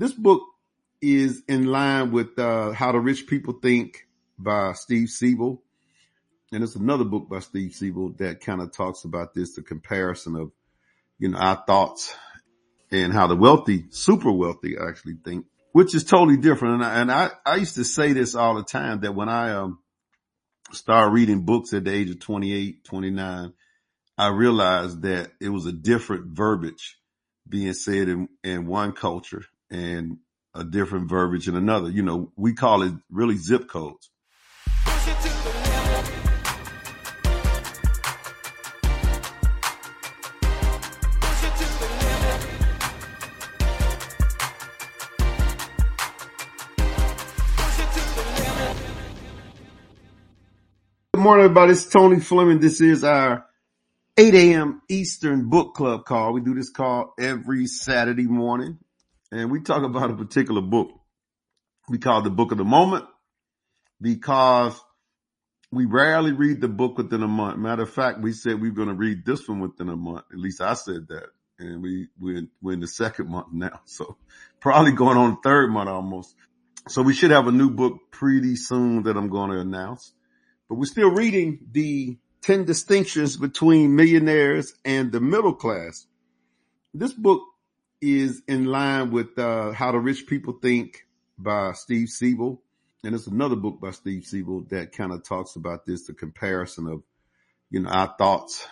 this book is in line with uh, How the Rich People Think by Steve Siebel. And it's another book by Steve Siebel that kind of talks about this, the comparison of, you know, our thoughts and how the wealthy, super wealthy actually think, which is totally different. And I, and I, I used to say this all the time that when I, um, started reading books at the age of 28, 29, I realized that it was a different verbiage being said in, in one culture and a different verbiage in another. You know, we call it really zip codes. Good morning, everybody. It's Tony Fleming. This is our 8 a.m. Eastern book club call. We do this call every Saturday morning and we talk about a particular book. We call the book of the moment because we rarely read the book within a month. Matter of fact, we said we are going to read this one within a month. At least I said that. And we, we're, we're in the second month now. So probably going on third month almost. So we should have a new book pretty soon that I'm going to announce but we're still reading the 10 distinctions between millionaires and the middle class. This book is in line with uh, How the Rich People Think by Steve Siebel. And it's another book by Steve Siebel that kind of talks about this, the comparison of, you know, our thoughts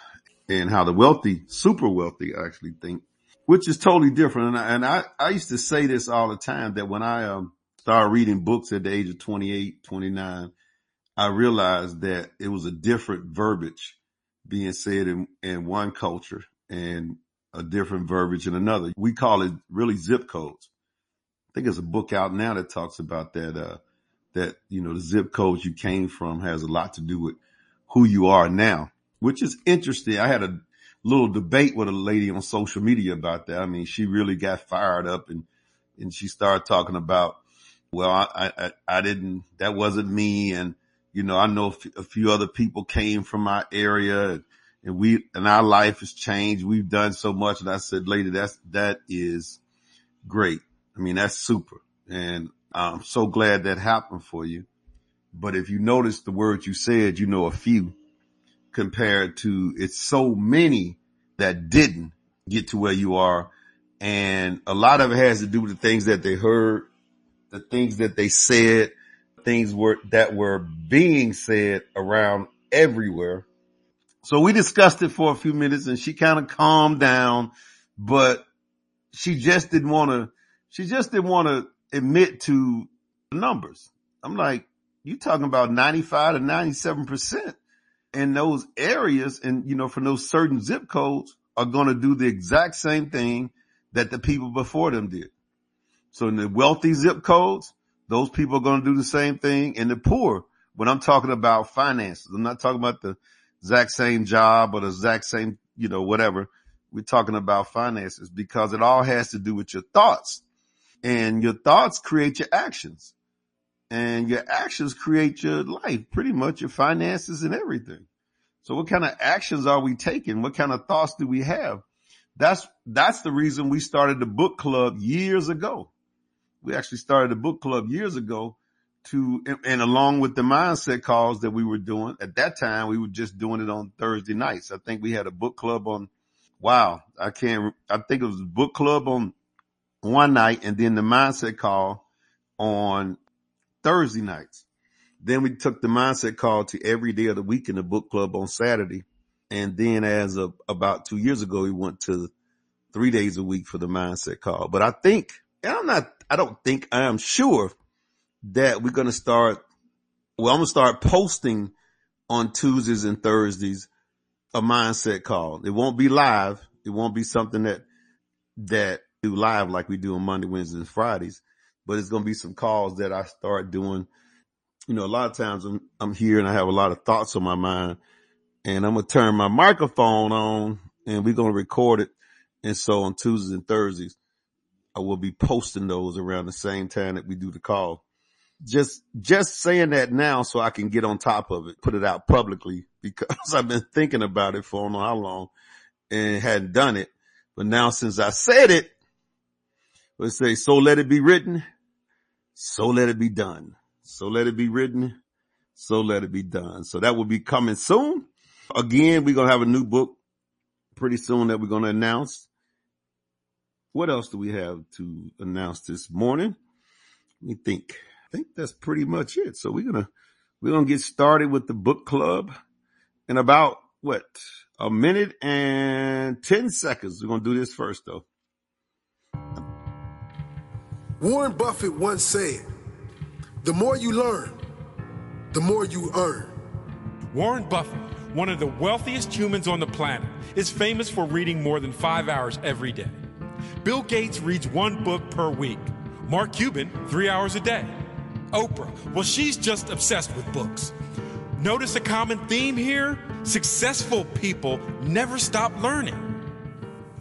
and how the wealthy, super wealthy actually think, which is totally different. And I, and I, I used to say this all the time that when I um, started reading books at the age of 28, 29, I realized that it was a different verbiage being said in, in one culture and a different verbiage in another. We call it really zip codes. I think there's a book out now that talks about that, uh, that, you know, the zip codes you came from has a lot to do with who you are now, which is interesting. I had a little debate with a lady on social media about that. I mean, she really got fired up and, and she started talking about, well, I, I, I didn't, that wasn't me. And, you know, I know a few other people came from my area and, we, and our life has changed. We've done so much. And I said, lady, that's, that is great. I mean, that's super. And I'm so glad that happened for you. But if you notice the words you said, you know, a few compared to it's so many that didn't get to where you are. And a lot of it has to do with the things that they heard, the things that they said, things were that were being said around everywhere. So we discussed it for a few minutes and she kind of calmed down, but she just didn't want to, she just didn't want to admit to the numbers. I'm like, you talking about 95 to 97% in those areas and, you know, for those certain zip codes are going to do the exact same thing that the people before them did. So in the wealthy zip codes, those people are going to do the same thing. And the poor, when I'm talking about finances, I'm not talking about the exact same job or the exact same, you know, whatever. We're talking about finances because it all has to do with your thoughts and your thoughts create your actions and your actions create your life, pretty much your finances and everything. So what kind of actions are we taking? What kind of thoughts do we have? That's, that's the reason we started the book club years ago we actually started the book club years ago to, and along with the mindset calls that we were doing at that time, we were just doing it on Thursday nights. I think we had a book club on, wow, I can't, I think it was book club on one night and then the mindset call on Thursday nights. Then we took the mindset call to every day of the week in the book club on Saturday. And then as of about two years ago, we went to three days a week for the mindset call. But I think, and I'm not I don't think I am sure that we're going to start. Well, I'm going to start posting on Tuesdays and Thursdays a mindset call. It won't be live. It won't be something that, that do live like we do on Monday, Wednesdays, and Fridays, but it's going to be some calls that I start doing. You know, a lot of times I'm, I'm here and I have a lot of thoughts on my mind and I'm going to turn my microphone on and we're going to record it. And so on Tuesdays and Thursdays, I will be posting those around the same time that we do the call. Just, just saying that now so I can get on top of it, put it out publicly because I've been thinking about it for I don't know how long and hadn't done it. But now since I said it, Let's say, so let it be written, so let it be done. So let it be written, so let it be done. So that will be coming soon. Again, we're going to have a new book pretty soon that we're going to announce. What else do we have to announce this morning? Let me think. I think that's pretty much it. So we're going to, we're going to get started with the book club in about what? A minute and 10 seconds. We're going to do this first though. Warren Buffett once said, the more you learn, the more you earn. Warren Buffett, one of the wealthiest humans on the planet, is famous for reading more than five hours every day. Bill Gates reads one book per week. Mark Cuban, three hours a day. Oprah, well, she's just obsessed with books. Notice a common theme here? Successful people never stop learning.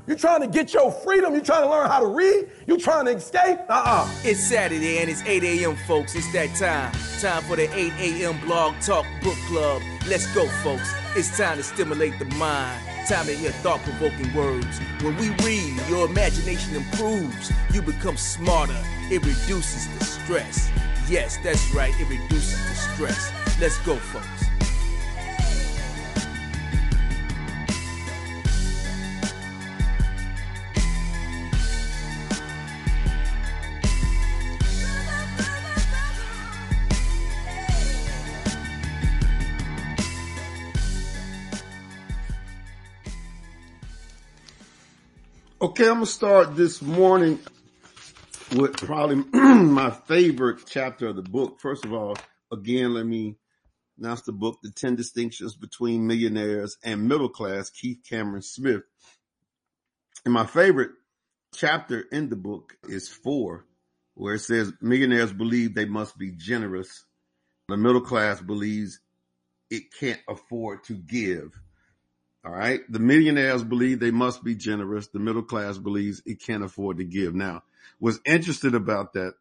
You're trying to get your freedom? You're trying to learn how to read? You're trying to escape? Uh-uh. It's Saturday and it's 8 a.m., folks. It's that time. Time for the 8 a.m. Blog Talk Book Club. Let's go, folks. It's time to stimulate the mind. Time to hear thought-provoking words. When we read, your imagination improves. You become smarter. It reduces the stress. Yes, that's right. It reduces the stress. Let's go, folks. Okay, I'm gonna start this morning with probably my favorite chapter of the book. First of all, again, let me announce the book, The 10 Distinctions Between Millionaires and Middle Class, Keith Cameron Smith. And my favorite chapter in the book is four, where it says millionaires believe they must be generous. The middle class believes it can't afford to give. All right. The millionaires believe they must be generous. The middle class believes it can't afford to give. Now, what's interesting about that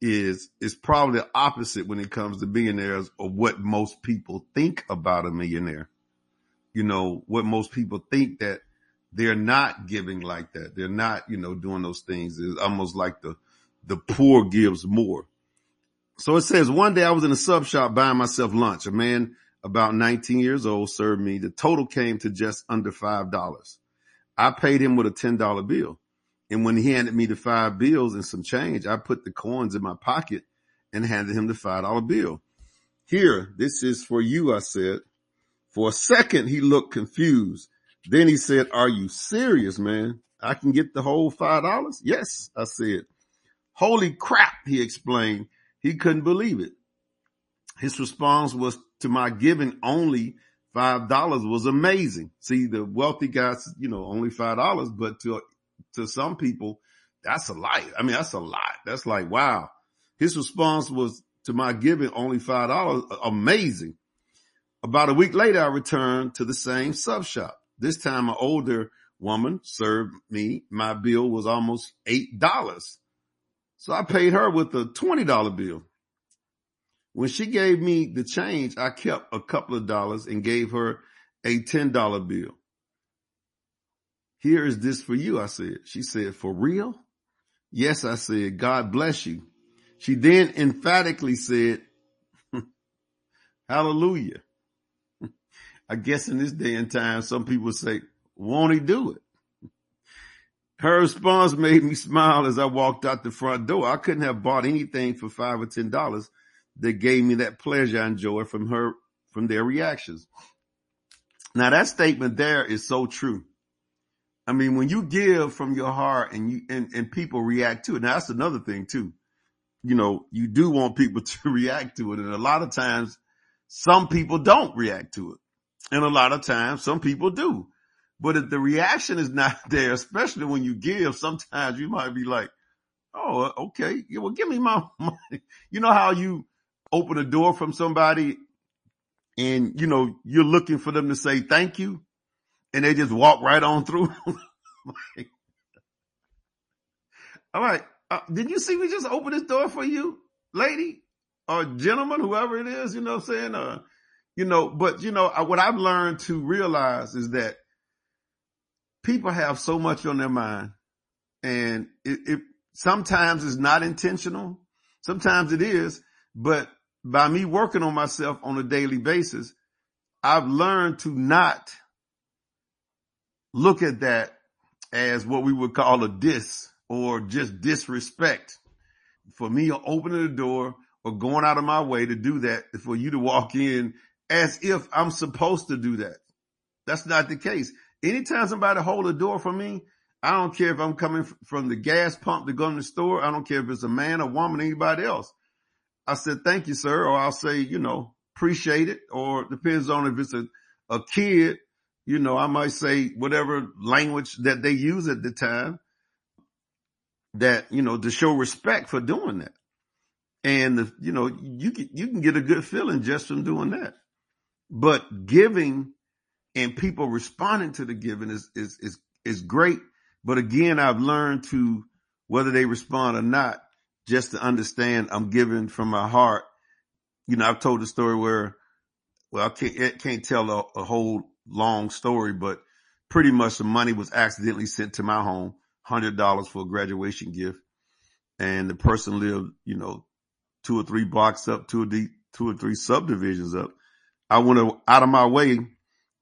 is it's probably the opposite when it comes to millionaires or what most people think about a millionaire. You know, what most people think that they're not giving like that. They're not, you know, doing those things. It's almost like the, the poor gives more. So it says one day I was in a sub shop buying myself lunch. A man about 19 years old, served me. The total came to just under $5. I paid him with a $10 bill. And when he handed me the five bills and some change, I put the coins in my pocket and handed him the $5 bill. Here, this is for you, I said. For a second, he looked confused. Then he said, are you serious, man? I can get the whole $5? Yes, I said. Holy crap, he explained. He couldn't believe it. His response was to my giving only five dollars was amazing. See, the wealthy guys, you know, only five dollars, but to to some people, that's a lot. I mean, that's a lot. That's like wow. His response was to my giving only five dollars, amazing. About a week later, I returned to the same sub shop. This time, an older woman served me. My bill was almost eight dollars, so I paid her with a twenty dollar bill. When she gave me the change, I kept a couple of dollars and gave her a $10 bill. Here is this for you, I said. She said, for real? Yes, I said, God bless you. She then emphatically said, hallelujah. I guess in this day and time, some people say, won't he do it? Her response made me smile as I walked out the front door. I couldn't have bought anything for five or ten dollars that gave me that pleasure and joy from her, from their reactions. Now that statement there is so true. I mean, when you give from your heart and you, and, and people react to it. Now that's another thing too. You know, you do want people to react to it. And a lot of times some people don't react to it. And a lot of times some people do. But if the reaction is not there, especially when you give, sometimes you might be like, Oh, okay. Yeah, well, give me my money. You know how you, open a door from somebody and you know, you're looking for them to say thank you and they just walk right on through. All right. Uh, did you see me just open this door for you, lady or gentleman, whoever it is, you know what I'm saying? Uh, you know, but you know, what I've learned to realize is that people have so much on their mind and it sometimes it's not intentional. Sometimes it is, but by me working on myself on a daily basis, I've learned to not look at that as what we would call a diss or just disrespect. For me opening the door or going out of my way to do that for you to walk in as if I'm supposed to do that. That's not the case. Anytime somebody hold a door for me, I don't care if I'm coming from the gas pump to go in the store. I don't care if it's a man, a woman, anybody else. I said, thank you, sir. Or I'll say, you know, appreciate it. Or depends on if it's a, a kid, you know, I might say whatever language that they use at the time that, you know, to show respect for doing that. And the, you know, you can, you can get a good feeling just from doing that. But giving and people responding to the giving is, is, is, is great. But again, I've learned to, whether they respond or not, just to understand I'm giving from my heart. You know, I've told the story where, well, I can't, can't tell a, a whole long story, but pretty much the money was accidentally sent to my home, hundred dollars for a graduation gift. And the person lived, you know, two or three blocks up, two or, the, two or three subdivisions up. I went out of my way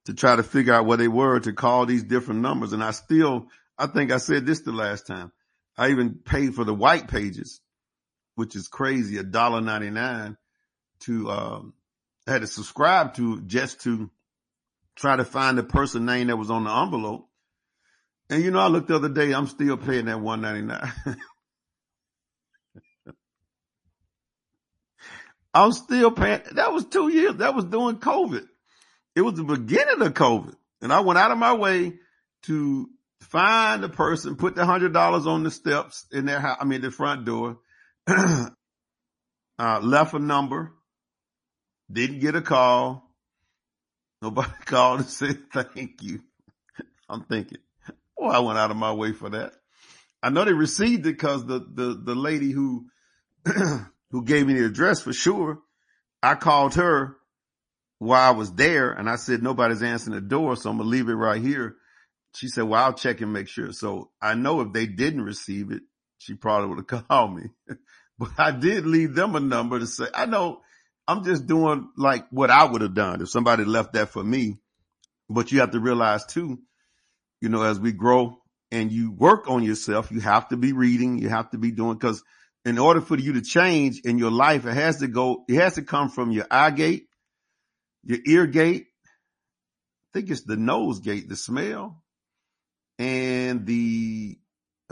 to try to figure out where they were to call these different numbers. And I still, I think I said this the last time. I even paid for the white pages, which is crazy, a dollar ninety nine to, um, I had to subscribe to just to try to find the person name that was on the envelope. And you know, I looked the other day, I'm still paying that 199. I'm still paying. That was two years. That was during COVID. It was the beginning of COVID. And I went out of my way to find the person, put the hundred dollars on the steps in their house. I mean, the front door, uh, left a number, didn't get a call. Nobody called and said thank you. I'm thinking, oh, I went out of my way for that. I know they received it because the, the, the lady who, who gave me the address for sure, I called her while I was there and I said, nobody's answering the door. So I'm going to leave it right here. She said, well, I'll check and make sure. So I know if they didn't receive it, she probably would have called me, but I did leave them a number to say, I know I'm just doing like what I would have done if somebody left that for me. But you have to realize too, you know, as we grow and you work on yourself, you have to be reading, you have to be doing, cause in order for you to change in your life, it has to go, it has to come from your eye gate, your ear gate. I think it's the nose gate, the smell and the,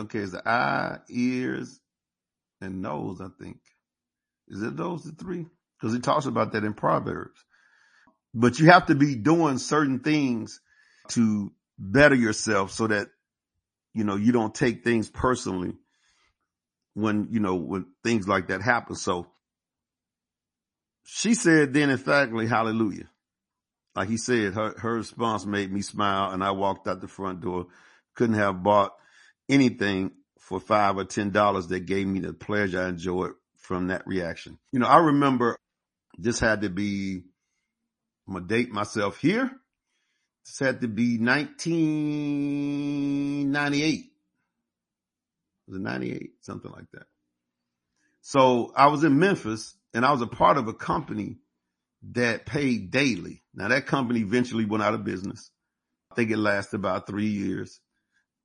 okay, it's the eye, ears and nose, I think. Is it those the three? Cause he talks about that in Proverbs, but you have to be doing certain things to better yourself so that, you know, you don't take things personally when, you know, when things like that happen. So she said then emphatically, hallelujah. Like he said, her, her response made me smile and I walked out the front door. Couldn't have bought anything for five or ten dollars that gave me the pleasure I enjoyed from that reaction. You know, I remember this had to be, I'm gonna date myself here. This had to be 1998 was it 98? Something like that. So I was in Memphis and I was a part of a company that paid daily. Now that company eventually went out of business. I think it lasted about three years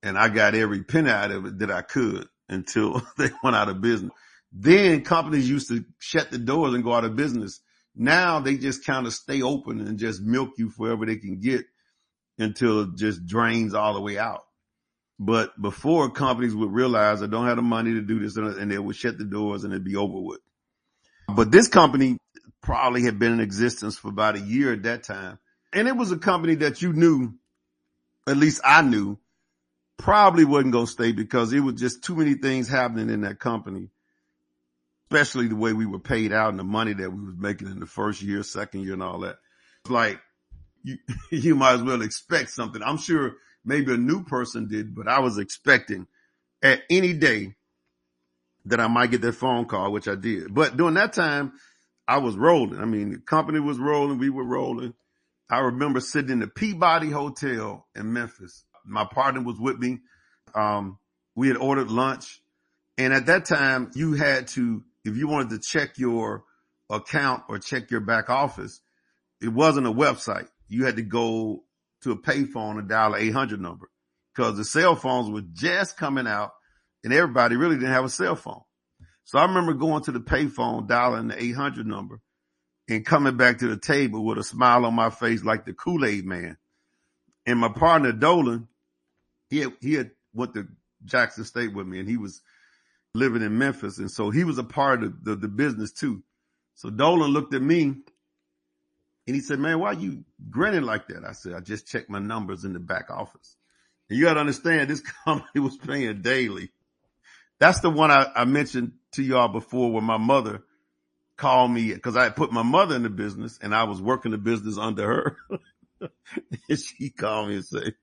and I got every penny out of it that I could until they went out of business. Then companies used to shut the doors and go out of business. Now they just kind of stay open and just milk you forever they can get until it just drains all the way out. But before companies would realize I don't have the money to do this and they would shut the doors and it'd be over with. But this company probably had been in existence for about a year at that time. And it was a company that you knew, at least I knew, probably wasn't going to stay because it was just too many things happening in that company, especially the way we were paid out and the money that we was making in the first year, second year and all that. It's like you, you might as well expect something. I'm sure maybe a new person did, but I was expecting at any day that I might get that phone call, which I did. But during that time, I was rolling. I mean, the company was rolling. We were rolling. I remember sitting in the Peabody Hotel in Memphis. My partner was with me. Um, we had ordered lunch And at that time, you had to, if you wanted to check your account or check your back office, it wasn't a website. You had to go to a payphone and dial an 800 number because the cell phones were just coming out and everybody really didn't have a cell phone. So I remember going to the payphone, dialing the 800 number and coming back to the table with a smile on my face like the Kool-Aid man. And my partner Dolan, he had, he had went to Jackson State with me and he was living in Memphis. And so he was a part of the, the business too. So Dolan looked at me and he said, man, why are you grinning like that? I said, I just checked my numbers in the back office. And you got to understand this company was paying daily. That's the one I, I mentioned to y'all before when my mother called me because I put my mother in the business and I was working the business under her. and she called me and said,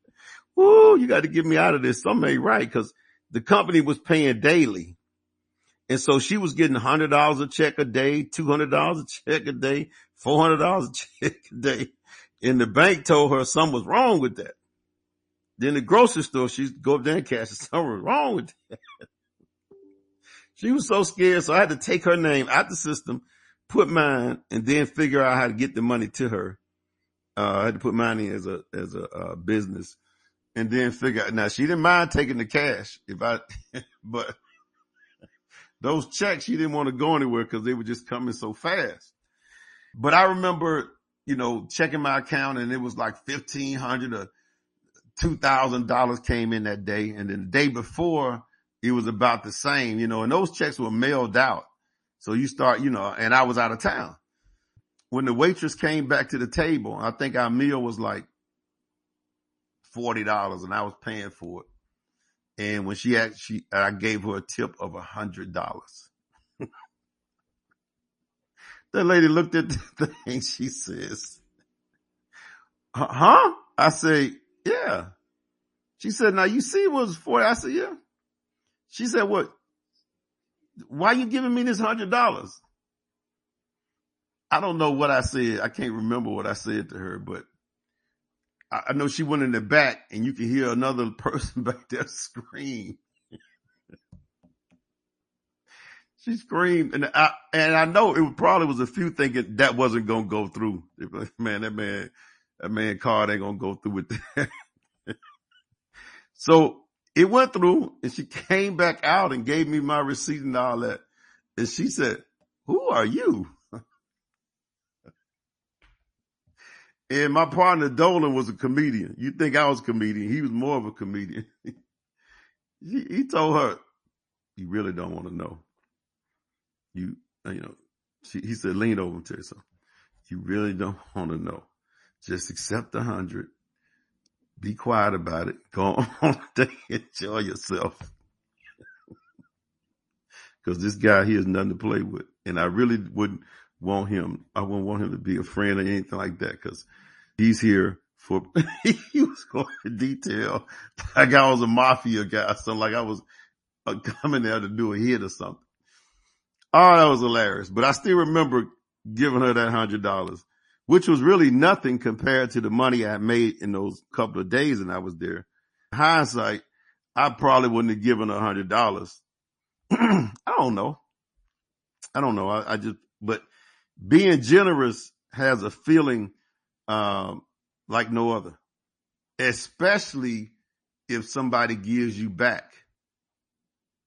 Whoa, you got to get me out of this. Something ain't right because the company was paying daily. And so she was getting hundred dollars a check a day, two hundred dollars a check a day, four hundred dollars a check a day. And the bank told her something was wrong with that. Then the grocery store, she'd go up there and cash something was wrong with that. she was so scared. So I had to take her name out the system, put mine, and then figure out how to get the money to her. Uh, I had to put mine in as a, as a uh, business and then figure out, now she didn't mind taking the cash if I, but those checks, she didn't want to go anywhere because they were just coming so fast. But I remember, you know, checking my account and it was like fifteen hundred or two thousand dollars came in that day. And then the day before it was about the same, you know, and those checks were mailed out. So you start, you know, and I was out of town. When the waitress came back to the table, I think our meal was like $40 and I was paying for it. And when she actually, I gave her a tip of a hundred dollars. the lady looked at the thing. She says, huh? I say, yeah. She said, now you see was 40. I said, yeah. She said, what? Why are you giving me this hundred dollars? I don't know what I said. I can't remember what I said to her, but I know she went in the back and you can hear another person back there scream. she screamed and I, and I know it probably was a few thinking that wasn't going to go through. Man, that man, that man card ain't going to go through with that. so it went through and she came back out and gave me my receipt and all that. And she said, who are you? And my partner Dolan was a comedian. You think I was a comedian. He was more of a comedian. he, he told her, you really don't want to know. You, you know, she, he said, lean over and tell you something. You really don't want to know. Just accept the hundred. Be quiet about it. Go on. Enjoy yourself. Cause this guy he has nothing to play with. And I really wouldn't want him. I wouldn't want him to be a friend or anything like that. Cause he's here for, he was going in detail like I was a mafia guy, something like I was coming there to do a hit or something. Oh, that was hilarious. But I still remember giving her that hundred dollars, which was really nothing compared to the money I made in those couple of days and I was there. In hindsight, I probably wouldn't have given her a hundred dollars. I don't know. I don't know. I, I, just, but being generous has a feeling um, like no other, especially if somebody gives you back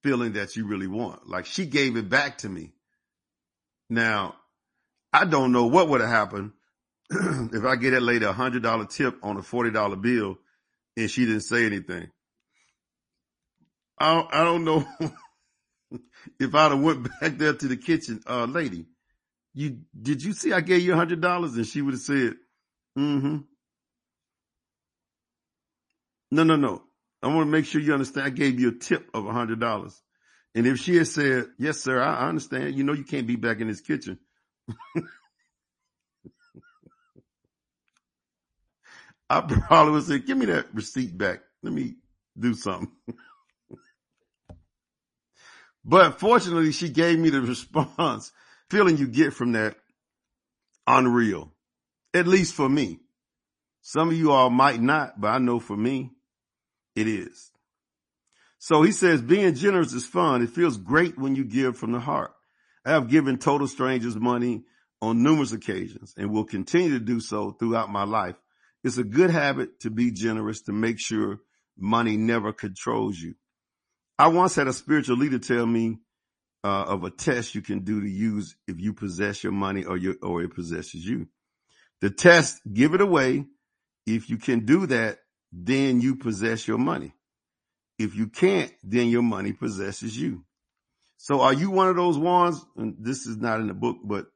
feeling that you really want. Like she gave it back to me. Now, I don't know what would have happened if I get that lady a hundred dollar tip on a forty dollar bill and she didn't say anything. I don't, I don't know if I'd have went back there to the kitchen, uh, lady, you, did you see I gave you a hundred dollars? And she would have said, Mm-hmm. No, no, no. I want to make sure you understand. I gave you a tip of a hundred dollars. And if she had said, yes, sir, I understand. You know, you can't be back in this kitchen. I probably would say, give me that receipt back. Let me do something. but fortunately, she gave me the response feeling you get from that unreal. At least for me. Some of you all might not, but I know for me, it is. So he says, being generous is fun. It feels great when you give from the heart. I have given total strangers money on numerous occasions and will continue to do so throughout my life. It's a good habit to be generous to make sure money never controls you. I once had a spiritual leader tell me uh, of a test you can do to use if you possess your money or your or it possesses you. The test, give it away. If you can do that, then you possess your money. If you can't, then your money possesses you. So are you one of those ones? And this is not in the book, but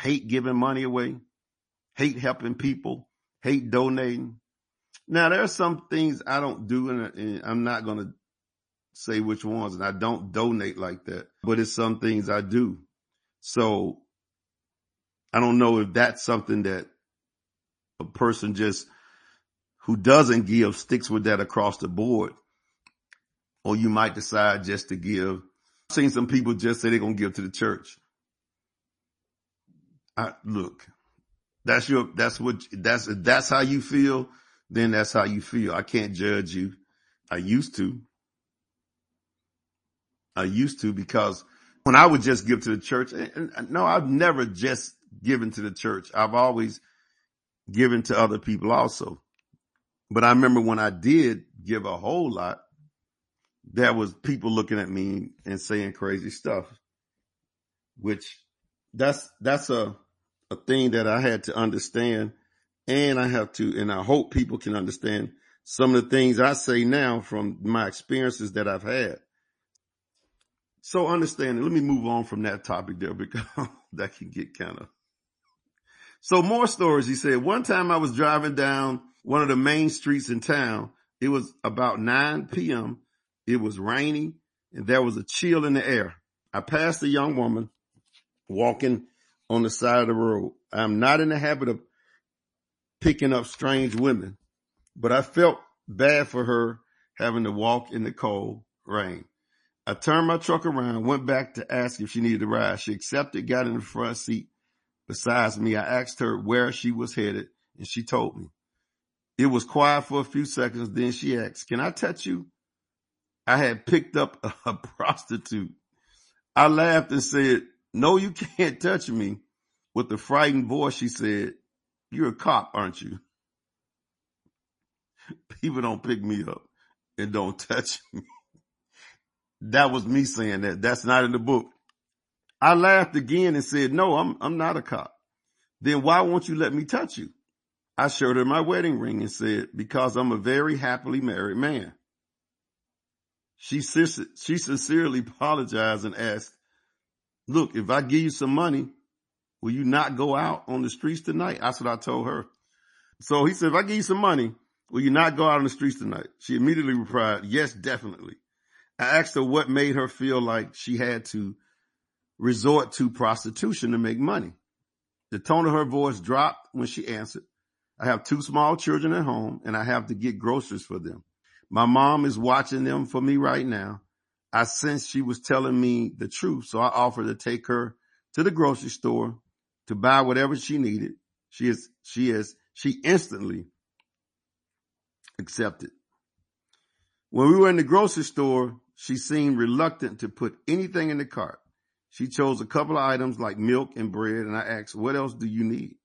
hate giving money away, hate helping people, hate donating. Now there are some things I don't do and I'm not going to say which ones and I don't donate like that, but it's some things I do. So I don't know if that's something that a person just who doesn't give sticks with that across the board. Or you might decide just to give. I've seen some people just say they're going to give to the church. I, look, that's your, that's what, that's, that's how you feel. Then that's how you feel. I can't judge you. I used to. I used to because when I would just give to the church, and, and no, I've never just given to the church. I've always given to other people also. But I remember when I did give a whole lot, there was people looking at me and saying crazy stuff, which that's, that's a, a thing that I had to understand and I have to, and I hope people can understand some of the things I say now from my experiences that I've had. So understanding, let me move on from that topic there because that can get kind of. So more stories. He said, one time I was driving down one of the main streets in town. It was about 9 p.m. It was rainy and there was a chill in the air. I passed a young woman walking on the side of the road. I'm not in the habit of picking up strange women, but I felt bad for her having to walk in the cold rain. I turned my truck around, went back to ask if she needed a ride. She accepted, got in the front seat besides me. I asked her where she was headed and she told me. It was quiet for a few seconds. Then she asked, can I touch you? I had picked up a, prostitute. I laughed and said, no, you can't touch me. With a frightened voice, she said, you're a cop, aren't you? People don't pick me up and don't touch me. That was me saying that. That's not in the book. I laughed again and said, no, I'm, I'm not a cop. Then why won't you let me touch you? I showed her my wedding ring and said, because I'm a very happily married man. She, she sincerely apologized and asked, look, if I give you some money, will you not go out on the streets tonight? That's what I told her. So he said, if I give you some money, will you not go out on the streets tonight? She immediately replied, yes, definitely. I asked her what made her feel like she had to resort to prostitution to make money. The tone of her voice dropped when she answered. I have two small children at home and I have to get groceries for them. My mom is watching them for me right now. I sensed she was telling me the truth, so I offered to take her to the grocery store to buy whatever she needed. She is, she is, she instantly accepted. When we were in the grocery store, she seemed reluctant to put anything in the cart. She chose a couple of items like milk and bread and I asked, what else do you need?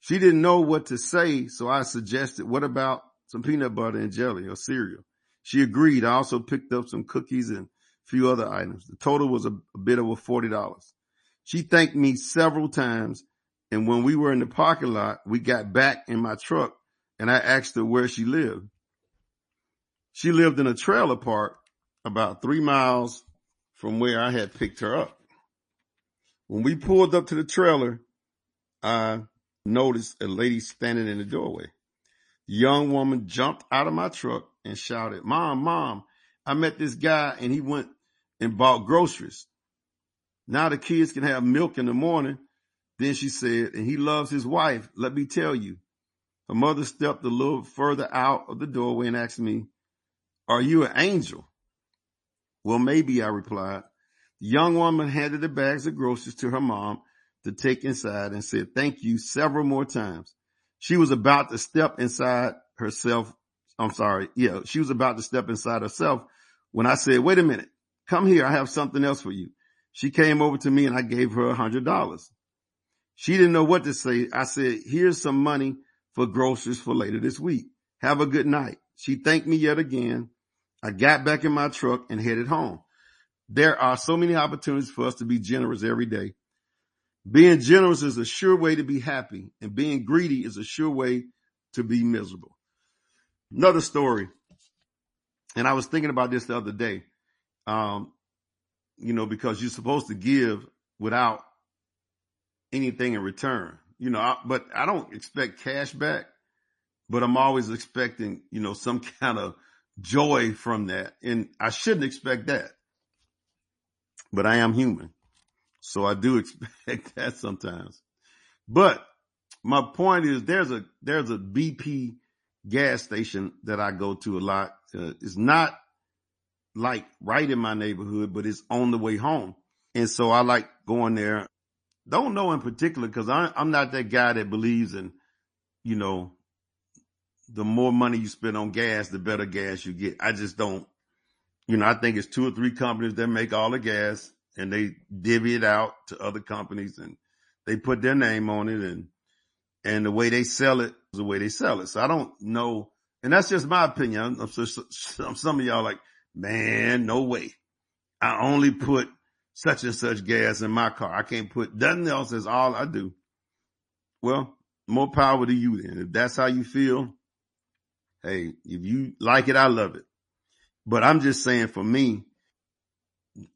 She didn't know what to say. So I suggested, what about some peanut butter and jelly or cereal? She agreed. I also picked up some cookies and a few other items. The total was a, a bit over $40. She thanked me several times. And when we were in the parking lot, we got back in my truck and I asked her where she lived. She lived in a trailer park about three miles from where I had picked her up. When we pulled up to the trailer, I noticed a lady standing in the doorway. Young woman jumped out of my truck and shouted, mom, mom, I met this guy and he went and bought groceries. Now the kids can have milk in the morning. Then she said, and he loves his wife. Let me tell you. Her mother stepped a little further out of the doorway and asked me, are you an angel? Well, maybe, I replied. The young woman handed the bags of groceries to her mom to take inside and said thank you several more times. She was about to step inside herself. I'm sorry. Yeah, she was about to step inside herself when I said, wait a minute, come here. I have something else for you. She came over to me and I gave her a hundred dollars. She didn't know what to say. I said, here's some money for groceries for later this week. Have a good night. She thanked me yet again. I got back in my truck and headed home. There are so many opportunities for us to be generous every day. Being generous is a sure way to be happy and being greedy is a sure way to be miserable. Another story. And I was thinking about this the other day. Um, you know, because you're supposed to give without anything in return, you know, I, but I don't expect cash back, but I'm always expecting, you know, some kind of joy from that. And I shouldn't expect that, but I am human. So I do expect that sometimes. But my point is there's a, there's a BP gas station that I go to a lot. Uh, it's not like right in my neighborhood, but it's on the way home. And so I like going there. Don't know in particular because I'm not that guy that believes in, you know, the more money you spend on gas, the better gas you get. I just don't, you know, I think it's two or three companies that make all the gas and they divvy it out to other companies and they put their name on it and, and the way they sell it is the way they sell it. So I don't know. And that's just my opinion. I'm, I'm, some of y'all like, man, no way. I only put such and such gas in my car. I can't put nothing else as all I do. Well, more power to you then. If that's how you feel, hey, if you like it, I love it. But I'm just saying for me,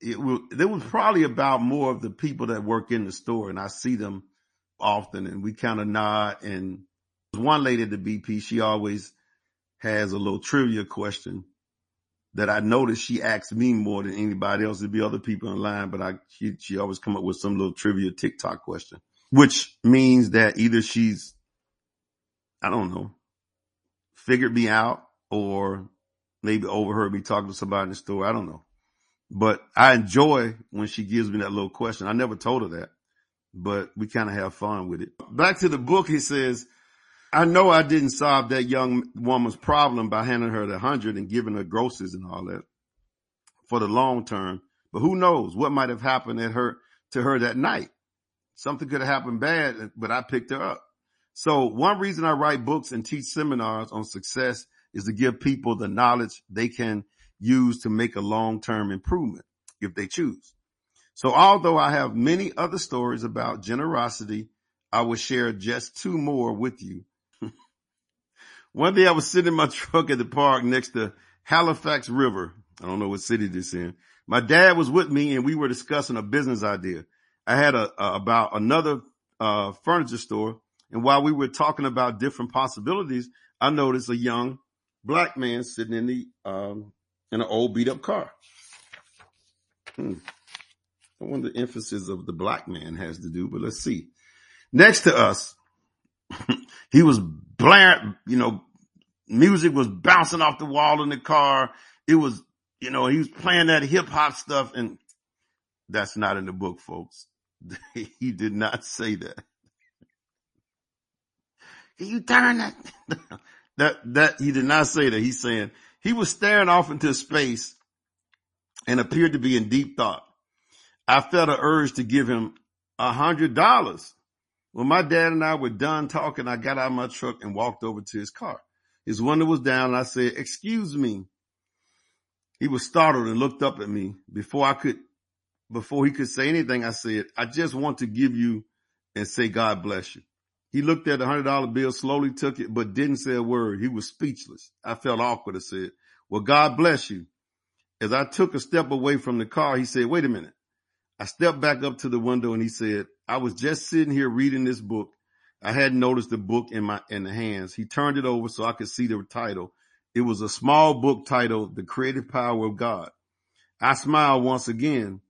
it was, there was probably about more of the people that work in the store and I see them often and we kind of nod and one lady at the BP, she always has a little trivia question that I noticed she asked me more than anybody else. There'd be other people in line, but I, she, she always come up with some little trivia TikTok question, which means that either she's, I don't know, figured me out or maybe overheard me talking to somebody in the store. I don't know, but I enjoy when she gives me that little question. I never told her that, but we kind of have fun with it. Back to the book. He says, I know I didn't solve that young woman's problem by handing her the hundred and giving her groceries and all that for the long term. But who knows what might have happened at her to her that night? Something could have happened bad, but I picked her up. So one reason I write books and teach seminars on success is to give people the knowledge they can use to make a long-term improvement if they choose. So although I have many other stories about generosity, I will share just two more with you one day I was sitting in my truck at the park next to Halifax River. I don't know what city this in. My dad was with me and we were discussing a business idea. I had a, a about another uh, furniture store. And while we were talking about different possibilities, I noticed a young black man sitting in the, um, in an old beat up car. Hmm. I wonder the emphasis of the black man has to do, but let's see. Next to us, he was blaring, you know, music was bouncing off the wall in the car. It was, you know, he was playing that hip hop stuff and that's not in the book, folks. he did not say that. Can you turn that? that, that, he did not say that. He's saying he was staring off into space and appeared to be in deep thought. I felt an urge to give him a hundred dollars. When my dad and I were done talking, I got out of my truck and walked over to his car. His window was down and I said, excuse me. He was startled and looked up at me before I could, before he could say anything. I said, I just want to give you and say, God bless you. He looked at the hundred dollar bill, slowly took it, but didn't say a word. He was speechless. I felt awkward. I said, well, God bless you. As I took a step away from the car, he said, wait a minute. I stepped back up to the window and he said, I was just sitting here reading this book. I hadn't noticed the book in my, in the hands. He turned it over so I could see the title. It was a small book titled The Creative Power of God. I smiled once again.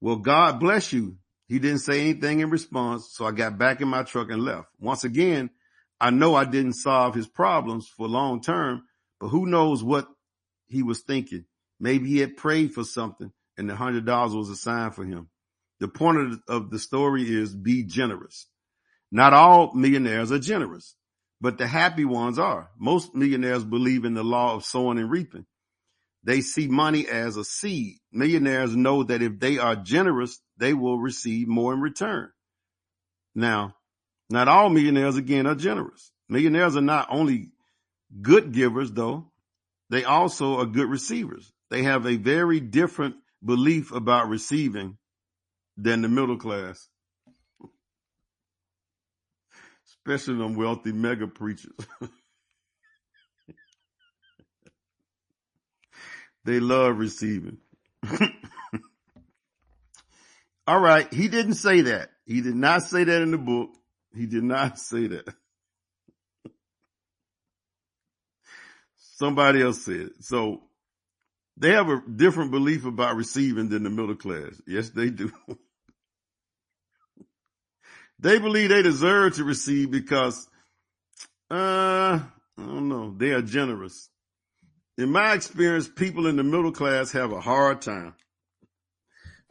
Well, God bless you. He didn't say anything in response. So I got back in my truck and left. Once again, I know I didn't solve his problems for long term, but who knows what he was thinking. Maybe he had prayed for something and the hundred dollars was a sign for him. The point of, of the story is be generous. Not all millionaires are generous, but the happy ones are. Most millionaires believe in the law of sowing and reaping. They see money as a seed. Millionaires know that if they are generous, they will receive more in return. Now, not all millionaires again are generous. Millionaires are not only good givers though, they also are good receivers. They have a very different belief about receiving than the middle class. Especially them wealthy mega preachers. they love receiving. All right. He didn't say that. He did not say that in the book. He did not say that. Somebody else said. It. So they have a different belief about receiving than the middle class. Yes, they do. they believe they deserve to receive because, uh, I don't know, they are generous. In my experience, people in the middle class have a hard time.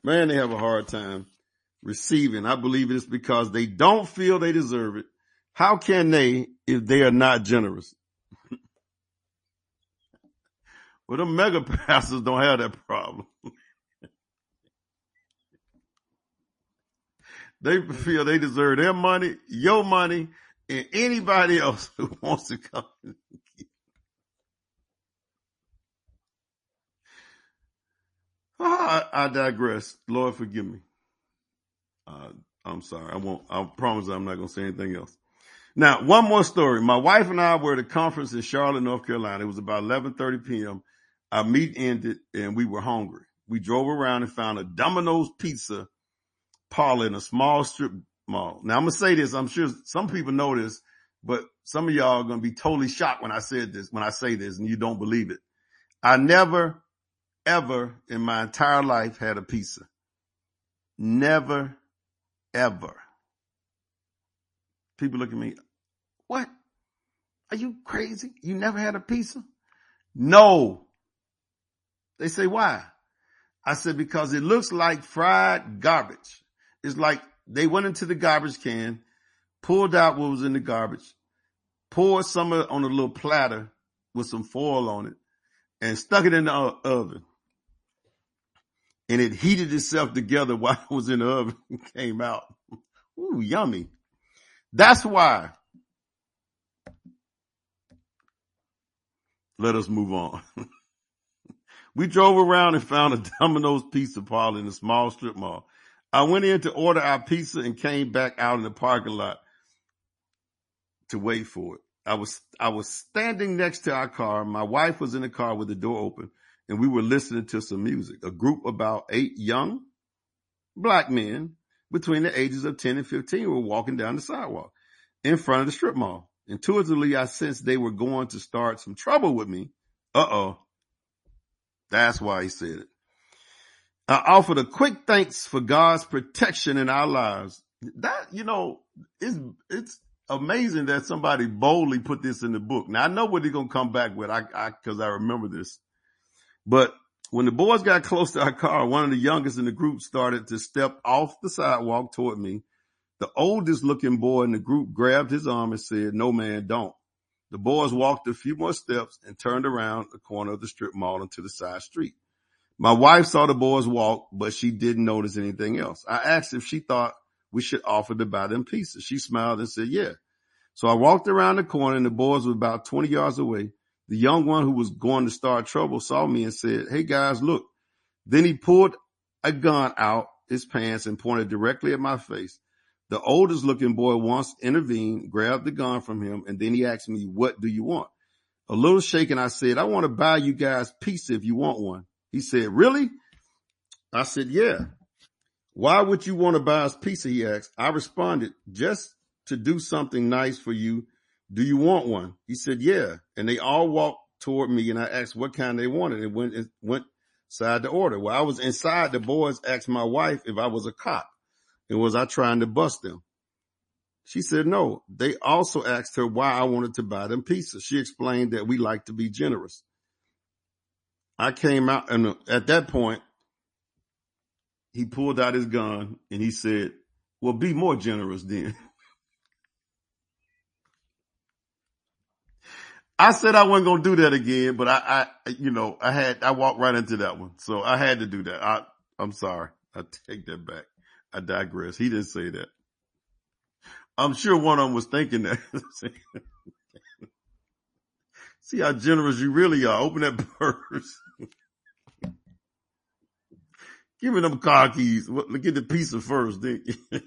Man, they have a hard time receiving. I believe it is because they don't feel they deserve it. How can they if they are not generous? well, the mega pastors don't have that problem. they feel they deserve their money, your money, and anybody else who wants to come. I, I digress. Lord, forgive me. Uh, I'm sorry. I won't, I promise I'm not going to say anything else. Now, one more story. My wife and I were at a conference in Charlotte, North Carolina. It was about 11:30 p.m. Our meet ended and we were hungry. We drove around and found a Domino's pizza parlor in a small strip mall. Now I'm going to say this. I'm sure some people know this, but some of y'all are going to be totally shocked when I said this, when I say this and you don't believe it. I never, ever in my entire life had a pizza. Never, ever. People look at me, what? Are you crazy? You never had a pizza? No. They say, why? I said, because it looks like fried garbage. It's like they went into the garbage can, pulled out what was in the garbage, poured some of it on a little platter with some foil on it, and stuck it in the oven. And it heated itself together while it was in the oven and came out. Ooh, yummy. That's why. Let us move on. we drove around and found a Domino's pizza parlor in a small strip mall. I went in to order our pizza and came back out in the parking lot to wait for it. I was, I was standing next to our car. My wife was in the car with the door open and we were listening to some music. A group about eight young black men between the ages of 10 and 15 were walking down the sidewalk in front of the strip mall. Intuitively, I sensed they were going to start some trouble with me. Uh oh. That's why he said it. I offered a quick thanks for God's protection in our lives. That, you know, it's, it's amazing that somebody boldly put this in the book. Now I know what he's going to come back with. I, I, cause I remember this, but when the boys got close to our car, one of the youngest in the group started to step off the sidewalk toward me. The oldest looking boy in the group grabbed his arm and said, no man, don't. The boys walked a few more steps and turned around the corner of the strip mall into the side street. My wife saw the boys walk, but she didn't notice anything else. I asked if she thought we should offer to buy them pieces. She smiled and said, yeah. So I walked around the corner and the boys were about 20 yards away. The young one who was going to start trouble saw me and said, Hey guys, look. Then he pulled a gun out his pants and pointed directly at my face. The oldest looking boy once intervened, grabbed the gun from him, and then he asked me, what do you want? A little shaken, I said, I want to buy you guys pizza if you want one. He said, really? I said, yeah. Why would you want to buy us pizza? He asked. I responded, just to do something nice for you do you want one? He said, yeah. And they all walked toward me and I asked what kind they wanted and went, went inside the order. While I was inside, the boys asked my wife if I was a cop and was I trying to bust them? She said no. They also asked her why I wanted to buy them pizza. She explained that we like to be generous. I came out and uh, at that point, he pulled out his gun and he said, well, be more generous then. I said I wasn't going to do that again, but I, I, you know, I had, I walked right into that one. So I had to do that. I, I'm sorry. I take that back. I digress. He didn't say that. I'm sure one of them was thinking that. See how generous you really are. Open that purse. Give me them car keys. Get the pizza first. Then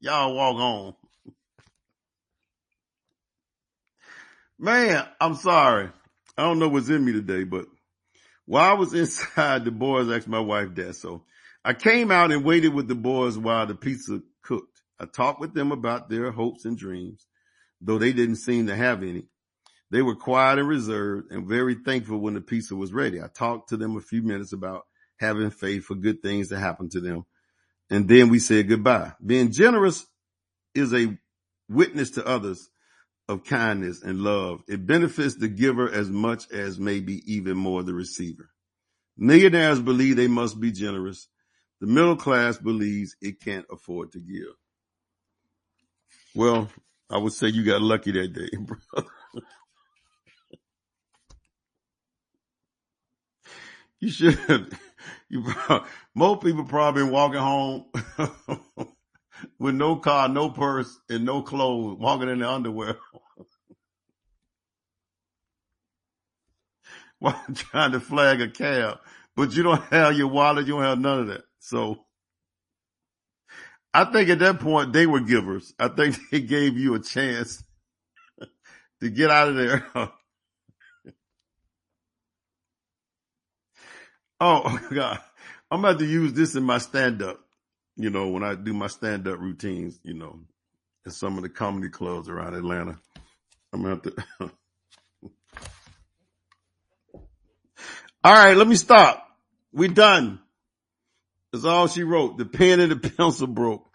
y'all walk on. Man, I'm sorry. I don't know what's in me today, but while I was inside, the boys asked my wife that. So I came out and waited with the boys while the pizza cooked. I talked with them about their hopes and dreams, though they didn't seem to have any. They were quiet and reserved and very thankful when the pizza was ready. I talked to them a few minutes about having faith for good things to happen to them. And then we said goodbye. Being generous is a witness to others of kindness and love. It benefits the giver as much as maybe even more the receiver. Millionaires believe they must be generous. The middle class believes it can't afford to give. Well, I would say you got lucky that day, brother. you should. You most people probably walking home with no car, no purse, and no clothes, walking in their underwear. While trying to flag a cab. But you don't have your wallet, you don't have none of that. So I think at that point they were givers. I think they gave you a chance to get out of there. oh God. I'm about to use this in my stand up you know, when I do my stand up routines, you know, in some of the comedy clubs around Atlanta. I'm gonna have to. All right, let me stop. We done. That's all she wrote. The pen and the pencil broke.